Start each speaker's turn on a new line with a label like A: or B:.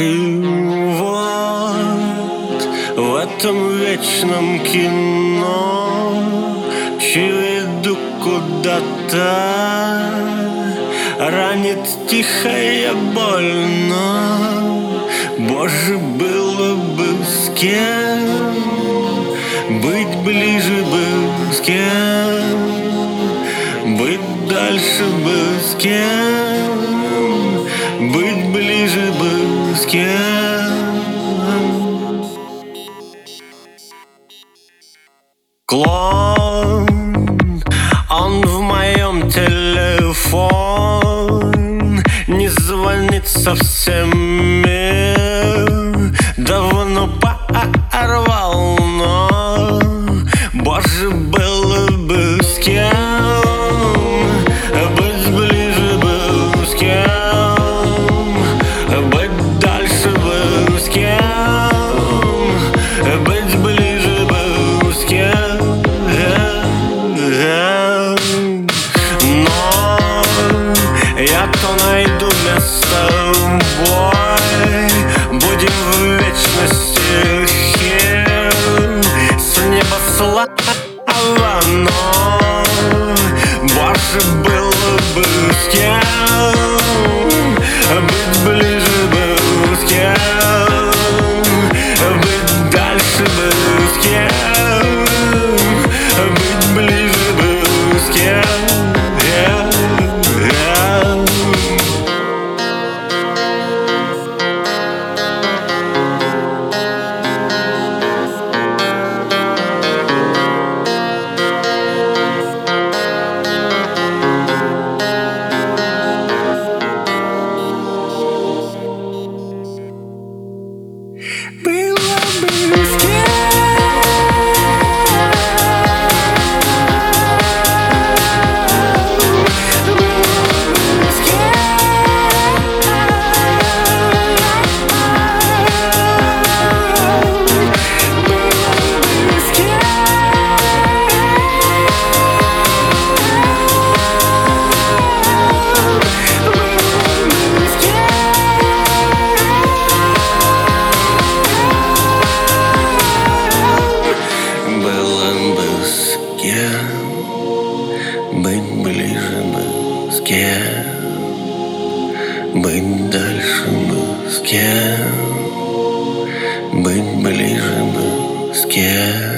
A: И вот в этом вечном кино Чью иду куда-то Ранит тихо и больно. Боже, было бы с кем Быть ближе бы с кем Быть дальше бы с кем кем Клон, он в моем телефон. Не звонит совсем я то найду место бой Будем в вечности хим. С неба слава, но Боже, было бы с кем. Быть ближе бы с кем. Быть дальше бы с кем кем Быть ближе бы с кем Быть дальше бы с кем Быть ближе бы с кем